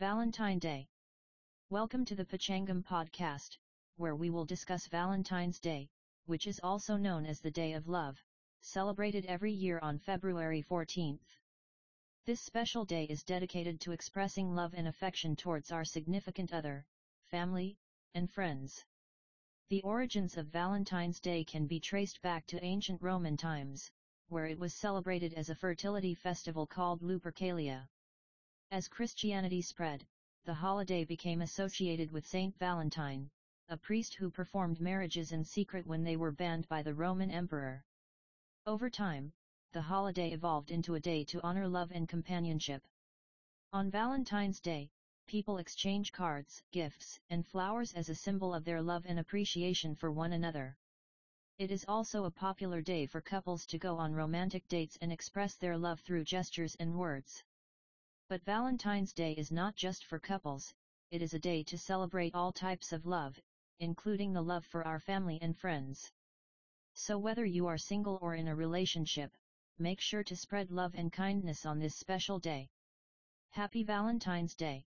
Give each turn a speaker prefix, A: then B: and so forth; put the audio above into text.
A: Valentine Day. Welcome to the Panchangam podcast, where we will discuss Valentine's Day, which is also known as the Day of Love, celebrated every year on February 14th. This special day is dedicated to expressing love and affection towards our significant other, family, and friends. The origins of Valentine's Day can be traced back to ancient Roman times, where it was celebrated as a fertility festival called Lupercalia. As Christianity spread, the holiday became associated with Saint Valentine, a priest who performed marriages in secret when they were banned by the Roman Emperor. Over time, the holiday evolved into a day to honor love and companionship. On Valentine's Day, people exchange cards, gifts, and flowers as a symbol of their love and appreciation for one another. It is also a popular day for couples to go on romantic dates and express their love through gestures and words. But Valentine's Day is not just for couples, it is a day to celebrate all types of love, including the love for our family and friends. So whether you are single or in a relationship, make sure to spread love and kindness on this special day. Happy Valentine's Day!